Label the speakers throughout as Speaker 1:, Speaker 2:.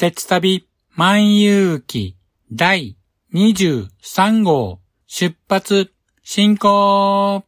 Speaker 1: 鉄旅万有記第23号出発進行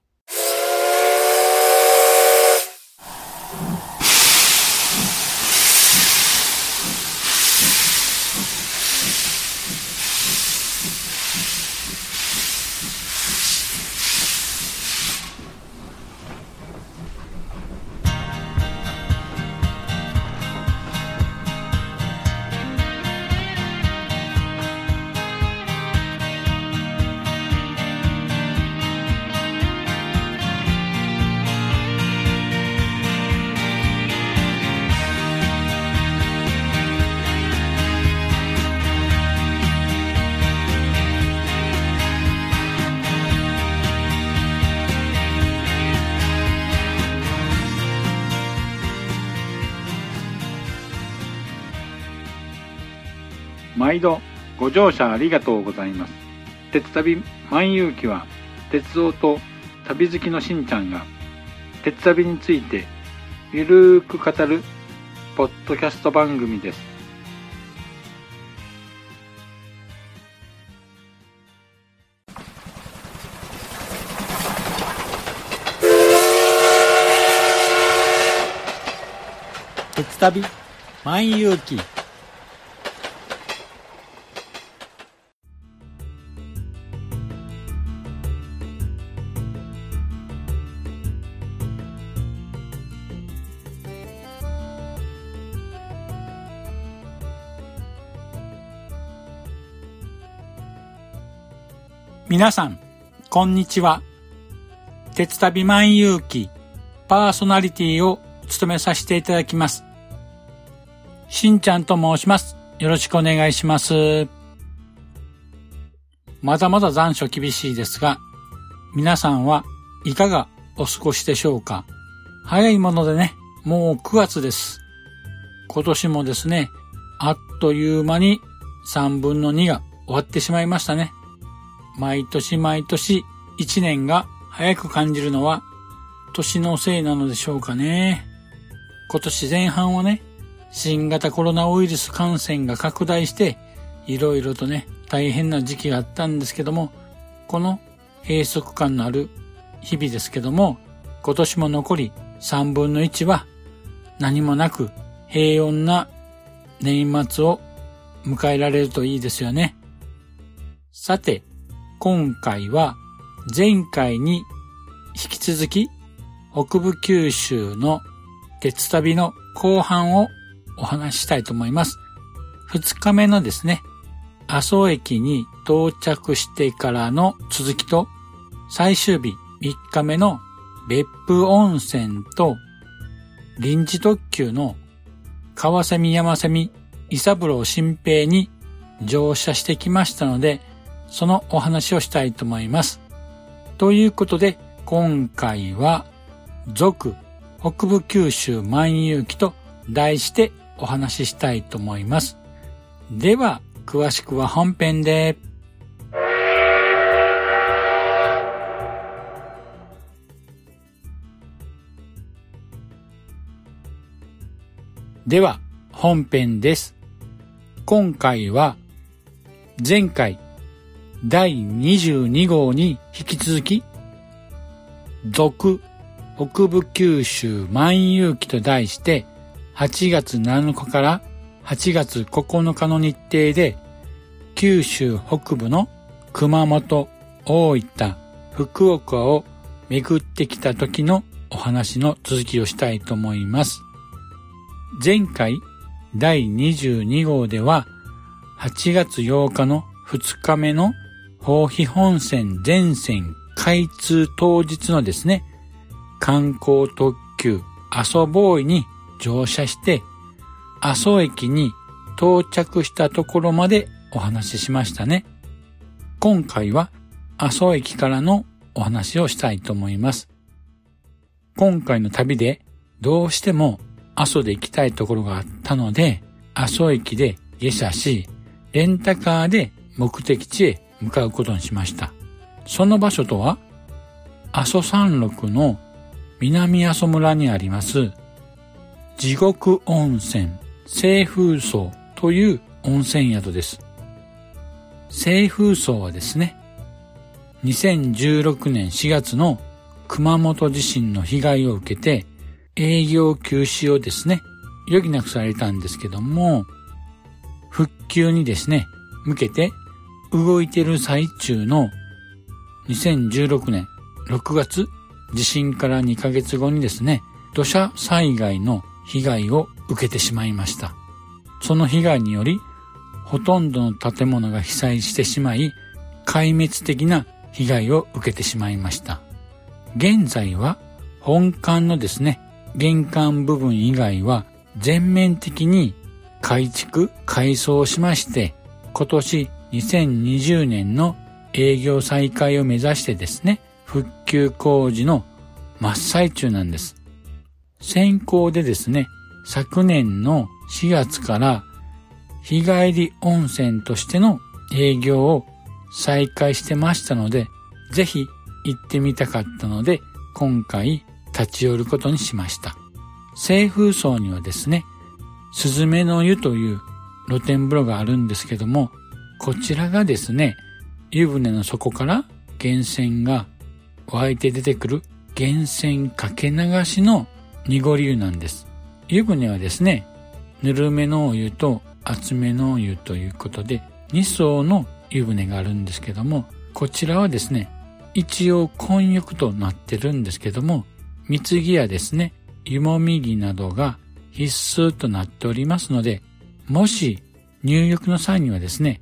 Speaker 2: 毎度ご乗車ありがとうございます。鉄旅万有記は鉄道と旅好きのしんちゃんが鉄旅についてゆるーく語るポッドキャスト番組です。
Speaker 1: 鉄旅万有記皆さん、こんにちは。鉄旅万有記パーソナリティを務めさせていただきます。しんちゃんと申します。よろしくお願いします。まだまだ残暑厳しいですが、皆さんはいかがお過ごしでしょうか？早いものでね、もう9月です。今年もですね、あっという間に3分の2が終わってしまいましたね。毎年毎年1年が早く感じるのは年のせいなのでしょうかね。今年前半はね、新型コロナウイルス感染が拡大して、いろいろとね、大変な時期があったんですけども、この閉塞感のある日々ですけども、今年も残り3分の1は何もなく平穏な年末を迎えられるといいですよね。さて、今回は前回に引き続き北部九州の鉄旅の後半をお話ししたいと思います。二日目のですね、阿蘇駅に到着してからの続きと最終日3日目の別府温泉と臨時特急の川蝉山蝉伊三郎新平に乗車してきましたので、そのお話をしたいと思います。ということで、今回は、続、北部九州万有記と題してお話ししたいと思います。では、詳しくは本編で。では、本編です。今回は、前回第22号に引き続き、続北部九州万有記と題して、8月7日から8月9日の日程で、九州北部の熊本、大分、福岡を巡ってきた時のお話の続きをしたいと思います。前回第22号では、8月8日の2日目の豊肥本線全線開通当日のですね、観光特急阿蘇ボーイに乗車して、阿蘇駅に到着したところまでお話ししましたね。今回は阿蘇駅からのお話をしたいと思います。今回の旅でどうしても阿蘇で行きたいところがあったので、阿蘇駅で下車し、レンタカーで目的地へ向かうことにしました。その場所とは、阿蘇山麓の南阿蘇村にあります、地獄温泉清風荘という温泉宿です。西風荘はですね、2016年4月の熊本地震の被害を受けて営業休止をですね、余儀なくされたんですけども、復旧にですね、向けて動いてる最中の2016年6月地震から2ヶ月後にですね、土砂災害の被害を受けてしまいました。その被害により、ほとんどの建物が被災してしまい、壊滅的な被害を受けてしまいました。現在は本館のですね、玄関部分以外は全面的に改築、改装しまして、今年2020年の営業再開を目指してですね、復旧工事の真っ最中なんです。先行でですね、昨年の4月から日帰り温泉としての営業を再開してましたので、ぜひ行ってみたかったので、今回立ち寄ることにしました。西風荘にはですね、スズメの湯という露天風呂があるんですけども、こちらがですね、湯船の底から源泉が湧いて出てくる源泉かけ流しの濁り湯なんです。湯船はですね、ぬるめのお湯と厚めのお湯ということで、2層の湯船があるんですけども、こちらはですね、一応混浴となってるんですけども、蜜着やですね、湯もみ着などが必須となっておりますので、もし入浴の際にはですね、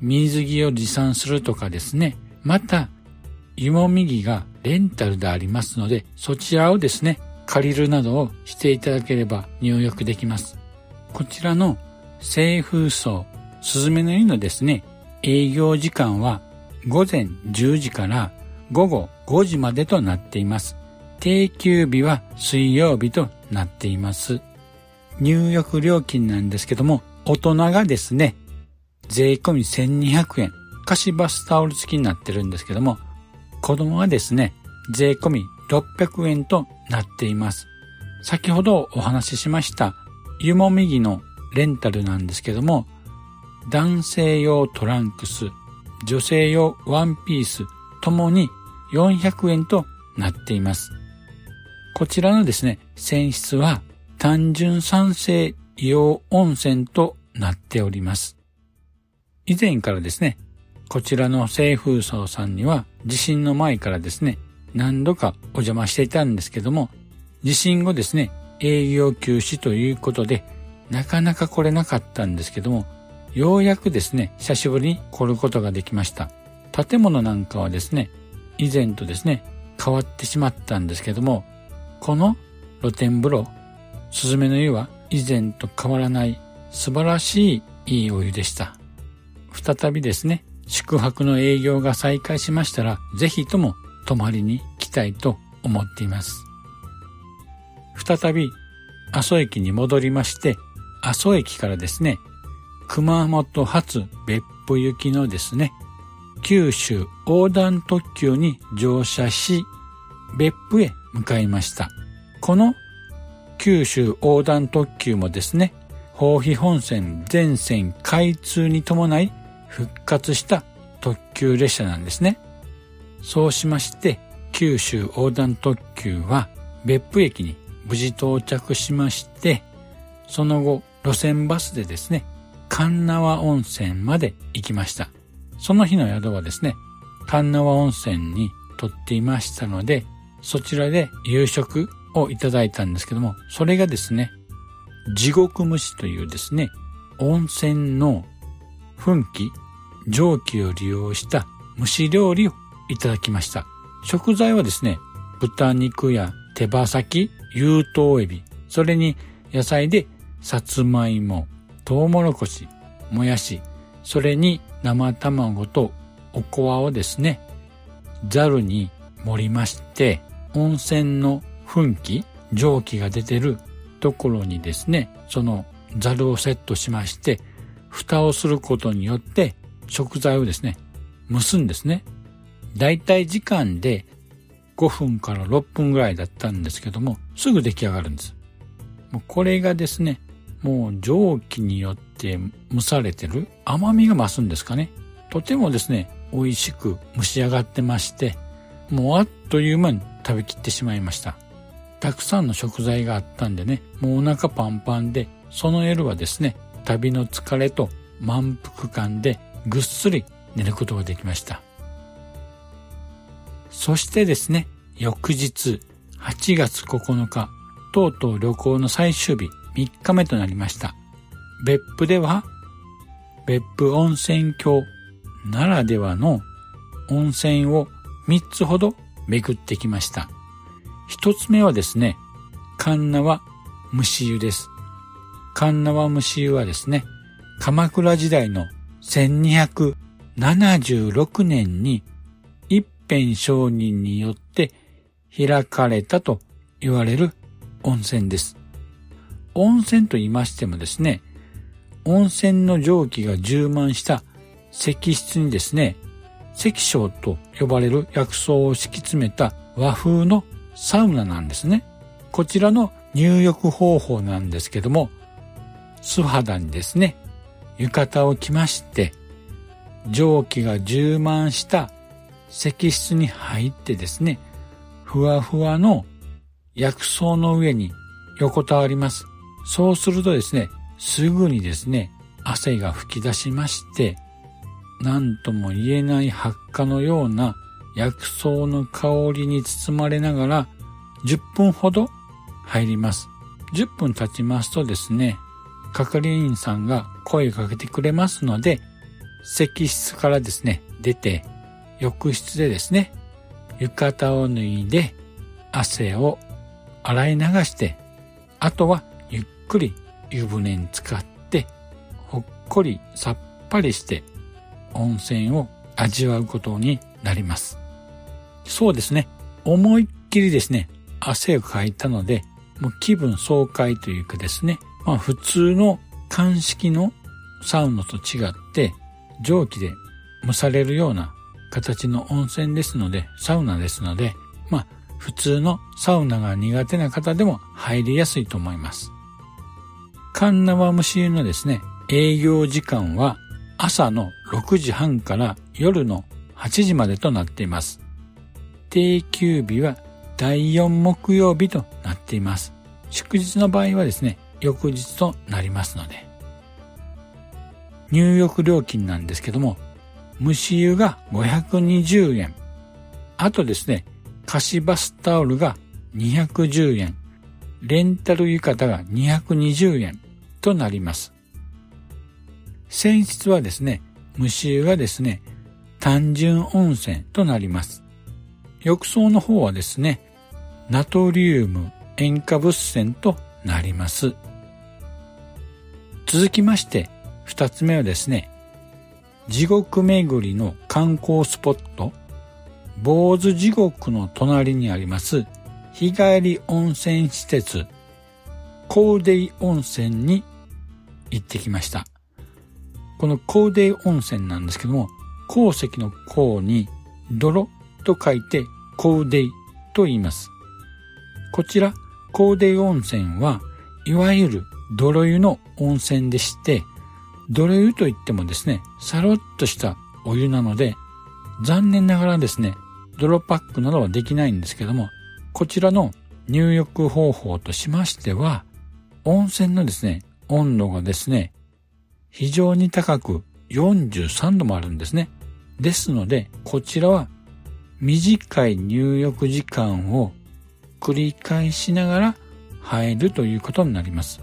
Speaker 1: 水着を持参するとかですね、また、湯もみ着がレンタルでありますので、そちらをですね、借りるなどをしていただければ入浴できます。こちらの西風荘、すずめの湯のですね、営業時間は午前10時から午後5時までとなっています。定休日は水曜日となっています。入浴料金なんですけども、大人がですね、税込み1200円、貸しバスタオル付きになってるんですけども、子供はですね、税込み600円となっています。先ほどお話ししました湯もみ着のレンタルなんですけども、男性用トランクス、女性用ワンピースともに400円となっています。こちらのですね、泉質は単純酸性硫黄温泉となっております。以前からですね、こちらの清風荘さんには地震の前からですね、何度かお邪魔していたんですけども、地震後ですね、営業休止ということで、なかなか来れなかったんですけども、ようやくですね、久しぶりに来ることができました。建物なんかはですね、以前とですね、変わってしまったんですけども、この露天風呂、スズメの湯は以前と変わらない素晴らしいいいお湯でした。再びですね、宿泊の営業が再開しましたら、ぜひとも泊まりに来たいと思っています。再び阿蘇駅に戻りまして、阿蘇駅からですね、熊本発別府行きのですね、九州横断特急に乗車し、別府へ向かいました。この九州横断特急もですね、豊肥本線全線開通に伴い復活した特急列車なんですね。そうしまして、九州横断特急は別府駅に無事到着しまして、その後路線バスでですね、神縄温泉まで行きました。その日の宿はですね、神縄温泉にとっていましたので、そちらで夕食をいただいたんですけども、それがですね、地獄蒸しというですね、温泉の噴気、蒸気を利用した蒸し料理をいただきました。食材はですね、豚肉や手羽先、有頭エビ、それに野菜でさつまいも、トウモロコシ、もやし、それに生卵とおこわをですね、ザルに盛りまして、温泉の噴気、蒸気が出てるところにですね、そのザルをセットしまして、蓋をすることによって食材をですね、蒸すんですね。だいたい時間で5分から6分ぐらいだったんですけども、すぐ出来上がるんです。もうこれがですね、もう蒸気によって蒸されてる甘みが増すんですかね。とてもですね、美味しく蒸し上がってまして、もうあっという間に食べきってしまいました。たくさんの食材があったんでね、もうお腹パンパンで、その夜はですね、旅の疲れと満腹感でぐっすり寝ることができました。そしてですね、翌日8月9日、とうとう旅行の最終日3日目となりました。別府では、別府温泉郷ならではの温泉を3つほど巡ってきました。1つ目はですね、神縄虫湯です。神縄虫湯はですね、鎌倉時代の1276年に一辺商人によって開かれたと言われる温泉です。温泉と言いましてもですね、温泉の蒸気が充満した石室にですね、石章と呼ばれる薬草を敷き詰めた和風のサウナなんですね。こちらの入浴方法なんですけども、素肌にですね、浴衣を着まして、蒸気が充満した石室に入ってですね、ふわふわの薬草の上に横たわります。そうするとですね、すぐにですね、汗が吹き出しまして、何とも言えない発火のような薬草の香りに包まれながら10分ほど入ります。10分経ちますとですね、係員さんが声かけてくれますので、石室からですね、出て、浴室でですね、浴衣を脱いで、汗を洗い流して、あとはゆっくり湯船に浸かって、ほっこりさっぱりして温泉を味わうことになります。そうですね。思いっきりですね、汗をかいたので、もう気分爽快というかですね、まあ普通の鑑識のサウナと違って蒸気で蒸されるような形の温泉ですので、サウナですので、まあ普通のサウナが苦手な方でも入りやすいと思います。カンナワムシ湯のですね、営業時間は朝の6時半から夜の8時までとなっています。定休日は第4木曜日となっています。祝日の場合はですね、翌日となりますので。入浴料金なんですけども、蒸し湯が520円。あとですね、貸しバスタオルが210円。レンタル浴衣が220円となります。泉質はですね、蒸し湯がですね、単純温泉となります。浴槽の方はですね、ナトリウム塩化物泉となります。続きまして、二つ目はですね、地獄巡りの観光スポット、坊主地獄の隣にあります日帰り温泉施設、コーデイ温泉に行ってきました。このコーデイ温泉なんですけども、鉱石の鉱に泥と書いてコーデイと言います。こちら、コーデイ温泉は、いわゆる泥湯の温泉でして、泥湯といってもですね、さらっとしたお湯なので、残念ながらですね、泥パックなどはできないんですけども、こちらの入浴方法としましては、温泉のですね、温度がですね、非常に高く43度もあるんですね。ですので、こちらは短い入浴時間を繰り返しながら入るということになります。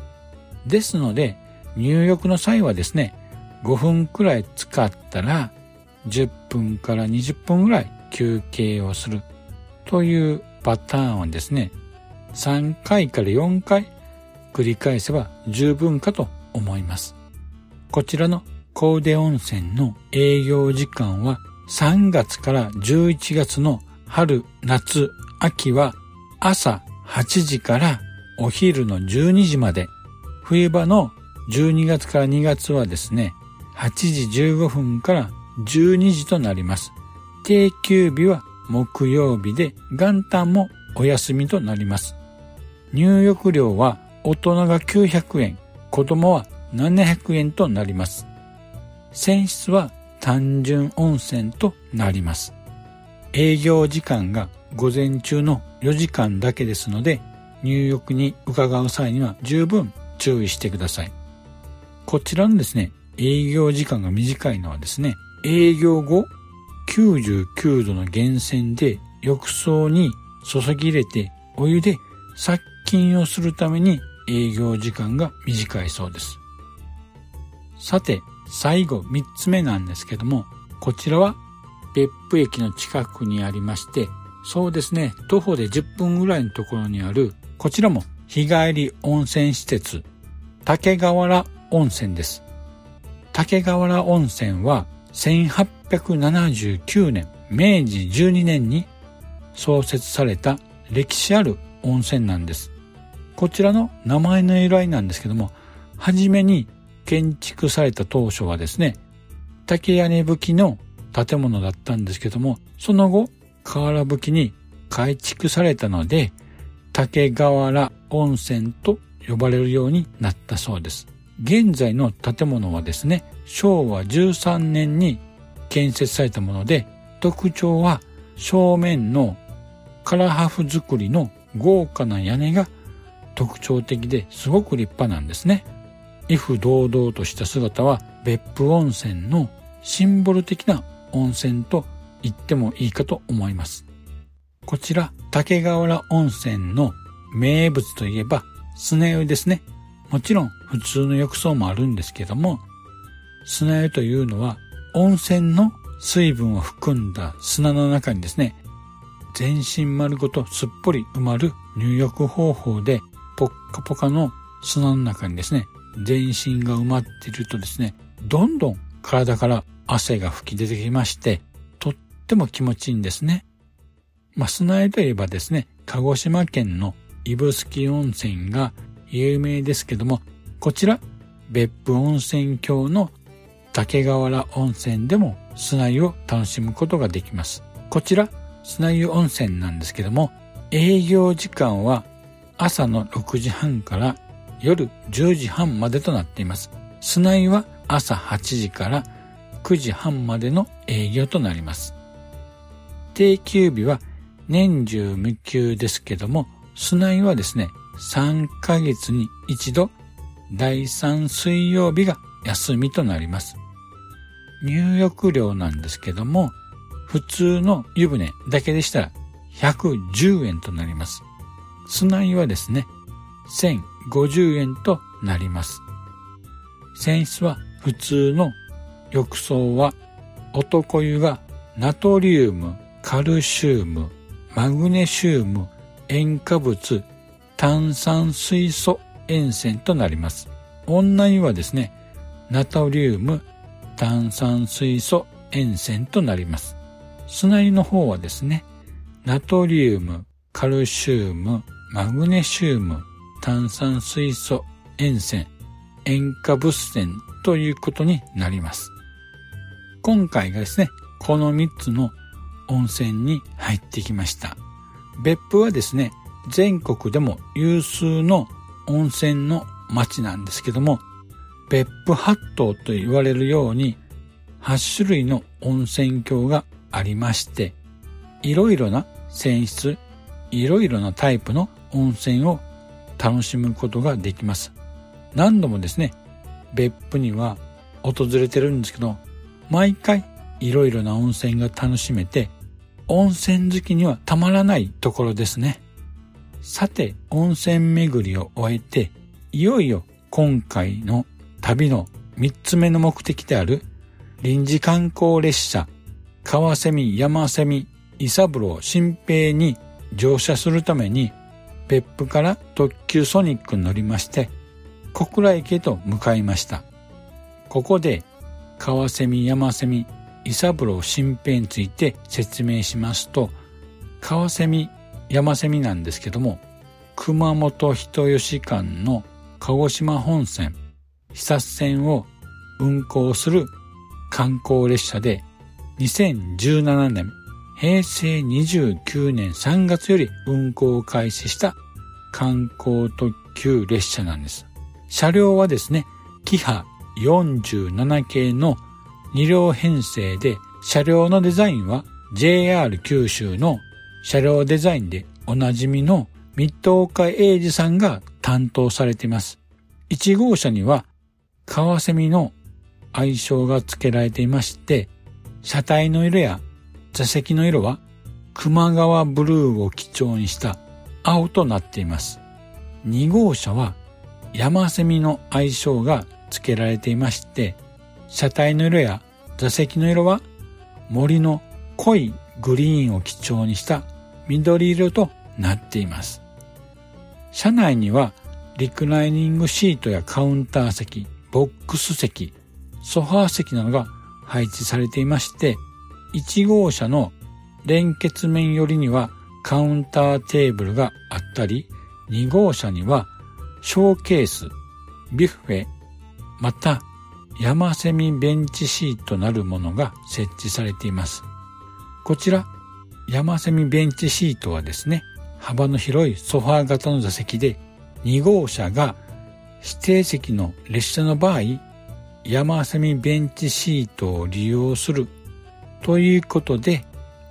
Speaker 1: ですので、入浴の際はですね、5分くらい使ったら10分から20分ぐらい休憩をするというパターンはですね、3回から4回繰り返せば十分かと思います。こちらのコーデ温泉の営業時間は3月から11月の春、夏、秋は朝8時からお昼の12時まで、冬場の12月から2月はですね、8時15分から12時となります。定休日は木曜日で元旦もお休みとなります。入浴料は大人が900円、子供は700円となります。泉質は単純温泉となります。営業時間が午前中の4時間だけですので、入浴に伺う際には十分注意してください。こちらのですね、営業時間が短いのはですね、営業後99度の源泉で浴槽に注ぎ入れてお湯で殺菌をするために営業時間が短いそうです。さて、最後3つ目なんですけども、こちらは別府駅の近くにありまして、そうですね、徒歩で10分ぐらいのところにある、こちらも日帰り温泉施設、竹河原温泉です。竹河原温泉は1879年、明治12年に創設された歴史ある温泉なんです。こちらの名前の由来なんですけども、はじめに建築された当初はですね、竹屋根葺きの建物だったんですけども、その後、瓦葺きに改築されたので、竹河原温泉と呼ばれるようになったそうです。現在の建物はですね、昭和13年に建設されたもので、特徴は正面のカラハフ作りの豪華な屋根が特徴的ですごく立派なんですね。威風堂々とした姿は別府温泉のシンボル的な温泉と言ってもいいかと思います。こちら竹河原温泉の名物といえば砂湯ですね。もちろん普通の浴槽もあるんですけども、砂湯というのは温泉の水分を含んだ砂の中にですね、全身丸ごとすっぽり埋まる入浴方法で、ポッカポカの砂の中にですね、全身が埋まっているとですね、どんどん体から汗が吹き出てきまして、とっても気持ちいいんですね。まあ、砂湯といえばですね、鹿児島県の指宿温泉が有名ですけども、こちら、別府温泉郷の竹河原温泉でも砂湯を楽しむことができます。こちら、砂湯温泉なんですけども、営業時間は朝の6時半から夜10時半までとなっています。砂湯は朝8時から9時半までの営業となります。定休日は年中無休ですけども、砂湯はですね、3ヶ月に一度第3水曜日が休みとなります。入浴料なんですけども、普通の湯船だけでしたら110円となります。砂湯はですね、1050円となります。泉質は普通の浴槽は男湯がナトリウム、カルシウム、マグネシウム、塩化物、炭酸水素塩泉となります。女湯はですね、ナトリウム、炭酸水素塩泉となります。砂湯の方はですね、ナトリウム、カルシウム、マグネシウム、炭酸水素塩泉、塩化物泉ということになります。今回がですね、この3つの温泉に入ってきました。別府はですね、全国でも有数の温泉の町なんですけども、別府八島と言われるように8種類の温泉郷がありまして、いろいろな泉質、いろいろなタイプの温泉を楽しむことができます。何度もですね、別府には訪れてるんですけど、毎回いろいろな温泉が楽しめて、温泉好きにはたまらないところですね。さて、温泉巡りを終えて、いよいよ今回の旅の三つ目の目的である臨時観光列車川蝉山蝉伊三郎新平に乗車するために別府から特急ソニックに乗りまして小倉駅へと向かいました。ここで川蝉山蝉伊三郎新平について説明しますと川蝉山蝉なんですけども熊本人吉間の鹿児島本線視線を運行する観光列車で2017年平成29年3月より運行を開始した観光特急列車なんです。車両はですね、キハ47系の2両編成で、車両のデザインは JR 九州の車両デザインでおなじみの三戸岡英二さんが担当されています。1号車にはカワセミの愛称が付けられていまして、車体の色や座席の色は熊川ブルーを基調にした青となっています。2号車は山セミの愛称が付けられていまして、車体の色や座席の色は森の濃いグリーンを基調にした緑色となっています。車内にはリクライニングシートやカウンター席、ボックス席、ソファー席などが配置されていまして、1号車の連結面寄りにはカウンターテーブルがあったり、2号車にはショーケース、ビュッフェ、また山セミベンチシートなるものが設置されています。こちら、山セミベンチシートはですね、幅の広いソファー型の座席で、2号車が指定席の列車の場合、山セミベンチシートを利用するということで、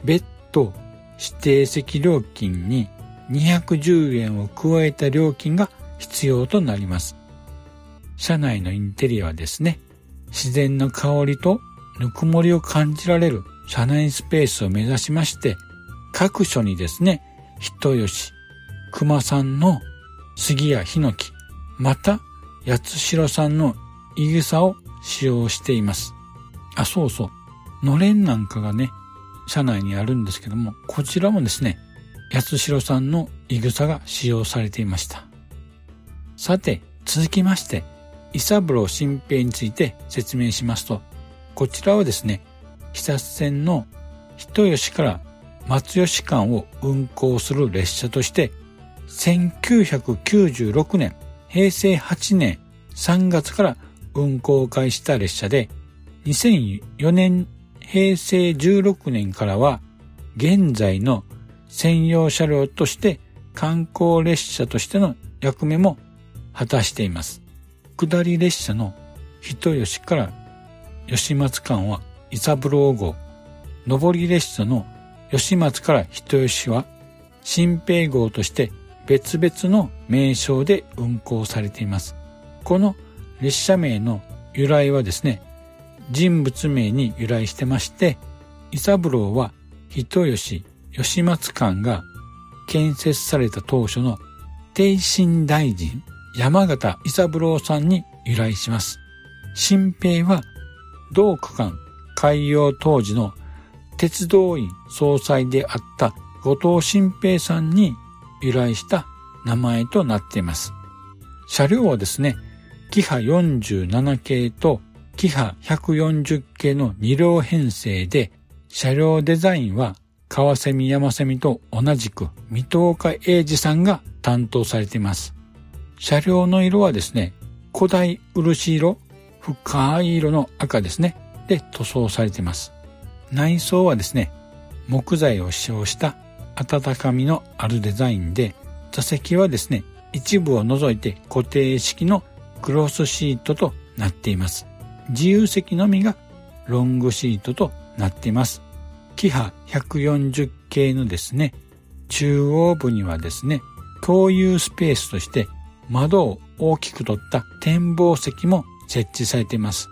Speaker 1: 別途指定席料金に210円を加えた料金が必要となります。車内のインテリアはですね、自然の香りとぬくもりを感じられる車内スペースを目指しまして、各所にですね、人吉、熊さんの杉やヒノキ、また八代さんのイグサを使用しています。あ、そうそう。のれんなんかがね、車内にあるんですけども、こちらもですね、八代さんのイグサが使用されていました。さて、続きまして、伊三郎新平について説明しますと、こちらはですね、久線の人吉から松吉間を運行する列車として、1996年、平成8年3月から運行開始した列車で、2004年、平成16年からは、現在の専用車両として観光列車としての役目も果たしています。下り列車の人吉から吉松間は伊三郎号、上り列車の吉松から人吉は新平号として別々の名称で運行されています。この列車名の由来はですね、人物名に由来してまして、伊三郎は人吉、吉松間が建設された当初の帝神大臣山形伊三郎さんに由来します。新平は同区間開業当時の鉄道員総裁であった後藤新平さんに由来した名前となっています。車両はですね、キハ47系とキハ140系の2両編成で、車両デザインは川蝉山蝉と同じく水戸岡英二さんが担当されています。車両の色はですね、古代漆色、深い色の赤ですね。で塗装されています。内装はですね、木材を使用した温かみのあるデザインで、座席はですね、一部を除いて固定式のクロスシートとなっています。自由席のみがロングシートとなっています。キハ140系のですね、中央部にはですね、共有スペースとして窓を大きく取った展望席も設置されています。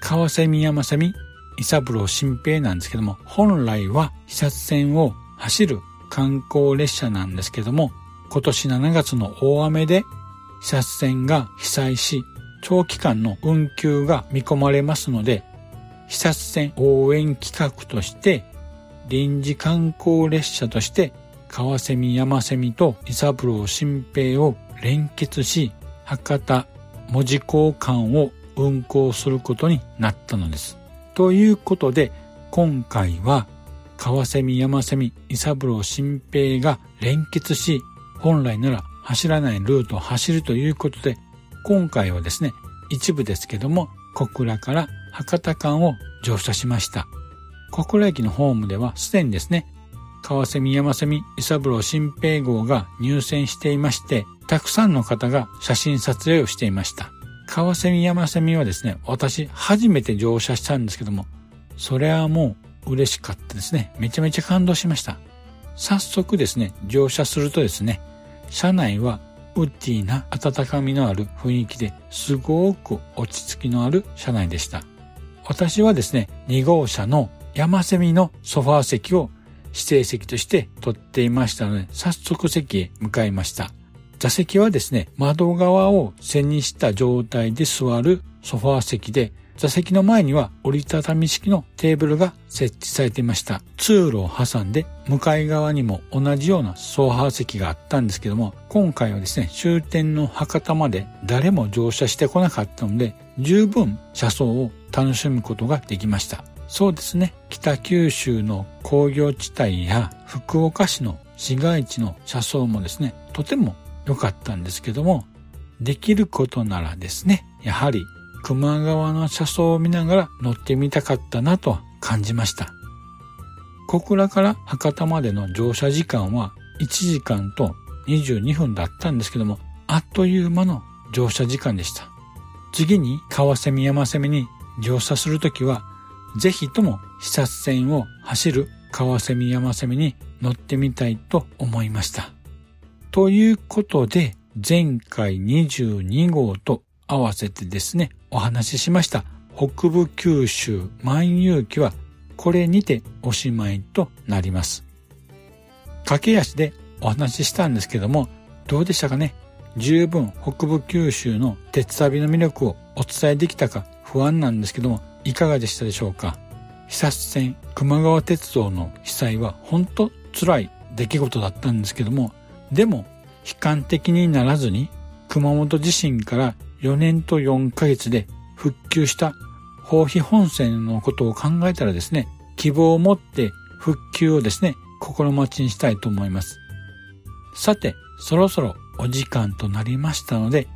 Speaker 1: 川蝉山蝉伊三郎新平なんですけども、本来は視察線を走る観光列車なんですけども、今年7月の大雨で視察線が被災し、長期間の運休が見込まれますので、視察線応援企画として、臨時観光列車として、川蝉山蝉と伊三郎新平を連結し、博多文字交換を運行することになったのです。ということで、今回は、川蝉山蝉伊三郎新平が連結し、本来なら走らないルートを走るということで、今回はですね、一部ですけども、小倉から博多間を乗車しました。小倉駅のホームではすでにですね、川蝉山蝉伊三郎新平号が入線していまして、たくさんの方が写真撮影をしていました。川蝉山蝉はですね、私初めて乗車したんですけども、それはもう嬉しかったですね。めちゃめちゃ感動しました。早速ですね、乗車するとですね、車内はウッディな温かみのある雰囲気ですごく落ち着きのある車内でした。私はですね、2号車の山セミのソファー席を指定席として取っていましたので、早速席へ向かいました。座席はですね、窓側を背にした状態で座るソファー席で、座席の前には折りたたみ式のテーブルが設置されていました。通路を挟んで向かい側にも同じようなソファー席があったんですけども、今回はですね、終点の博多まで誰も乗車してこなかったので、十分車窓を楽しむことができました。そうですね、北九州の工業地帯や福岡市の市街地の車窓もですね、とても良かったんですけども、できることならですね、やはり球磨川の車窓を見ながら乗ってみたかったなと感じました。小倉から博多までの乗車時間は1時間と22分だったんですけども、あっという間の乗車時間でした。次に川蝉山蝉に乗車するときは、ぜひとも視察線を走る川蝉山蝉に乗ってみたいと思いました。ということで、前回22号と合わせてですね、お話ししました北部九州万有記はこれにておしまいとなります。駆け足でお話ししたんですけども、どうでしたかね？十分北部九州の鉄旅の魅力をお伝えできたか不安なんですけども、いかがでしたでしょうか？久線球磨川鉄道の被災は本当辛い出来事だったんですけども、でも悲観的にならずに熊本地震から4年と4ヶ月で復旧した放費本線のことを考えたらですね、希望を持って復旧をですね、心待ちにしたいと思います。さて、そろそろお時間となりましたので、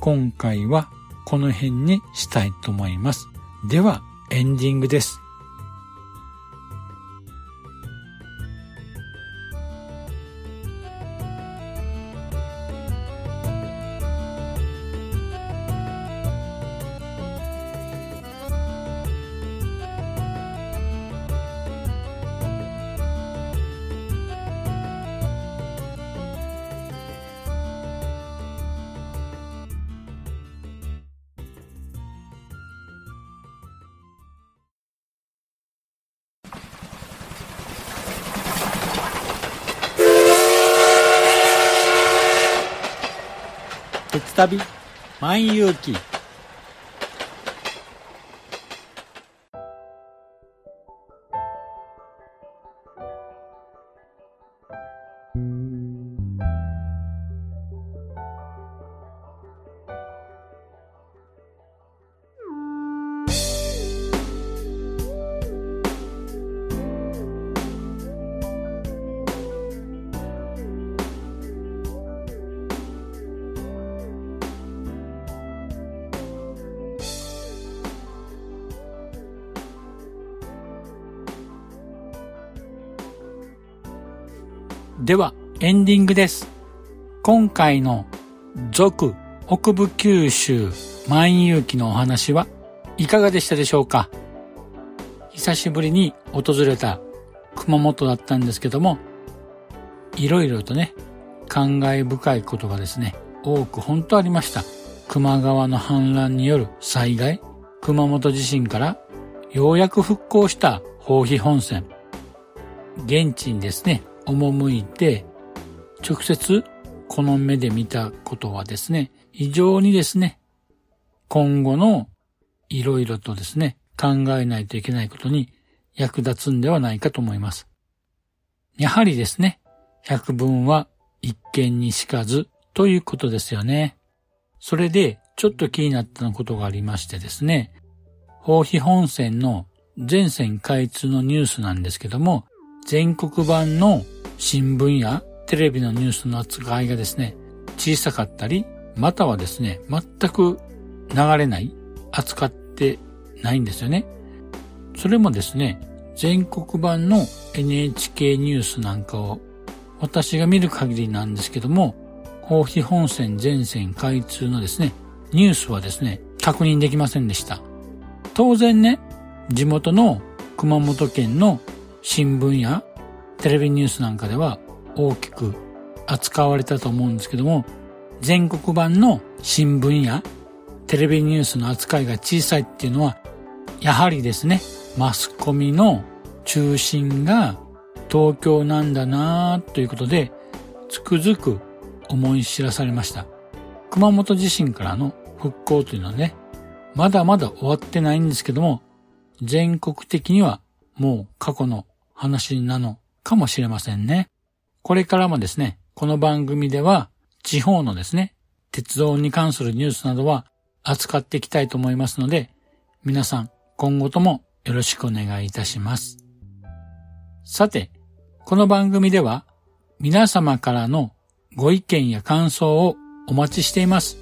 Speaker 1: 今回はこの辺にしたいと思います。では、エンディングです。旅万有記では、エンディングです。今回の続北部九州万有記のお話はいかがでしたでしょうか？久しぶりに訪れた熊本だったんですけども、いろいろとね、感慨深いことがですね、多く本当ありました。球磨川の氾濫による災害、熊本地震からようやく復興した宝費本線。現地にですね、赴いて、直接この目で見たことはですね、非常にですね、今後のいろいろとですね、考えないといけないことに役立つんではないかと思います。やはりですね、百聞は一見にしかずということですよね。それで、ちょっと気になったことがありましてですね、宝費本線の全線開通のニュースなんですけども、全国版の新聞やテレビのニュースの扱いがですね、小さかったり、またはですね、全く流れない、扱ってないんですよね。それもですね、全国版の NHK ニュースなんかを私が見る限りなんですけども、大肥本線全線開通のですね、ニュースはですね、確認できませんでした。当然ね、地元の熊本県の新聞やテレビニュースなんかでは大きく扱われたと思うんですけども、全国版の新聞やテレビニュースの扱いが小さいっていうのは、やはりですね、マスコミの中心が東京なんだなということで、つくづく思い知らされました。熊本地震からの復興というのはね、まだまだ終わってないんですけども、全国的にはもう過去の話なのかもしれませんね。これからもですね、この番組では地方のですね、鉄道に関するニュースなどは扱っていきたいと思いますので、皆さん今後ともよろしくお願いいたします。さて、この番組では皆様からのご意見や感想をお待ちしています。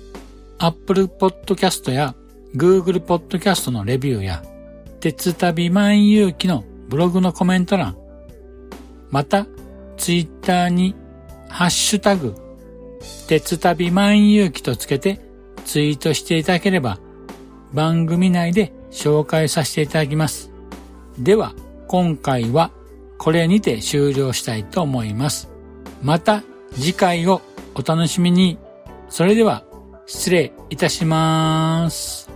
Speaker 1: Apple Podcast や Google Podcast のレビューや鉄旅万有記のブログのコメント欄、また、ツイッターに、ハッシュタグ、鉄旅万有記とつけてツイートしていただければ、番組内で紹介させていただきます。では、今回はこれにて終了したいと思います。また次回をお楽しみに。それでは、失礼いたします。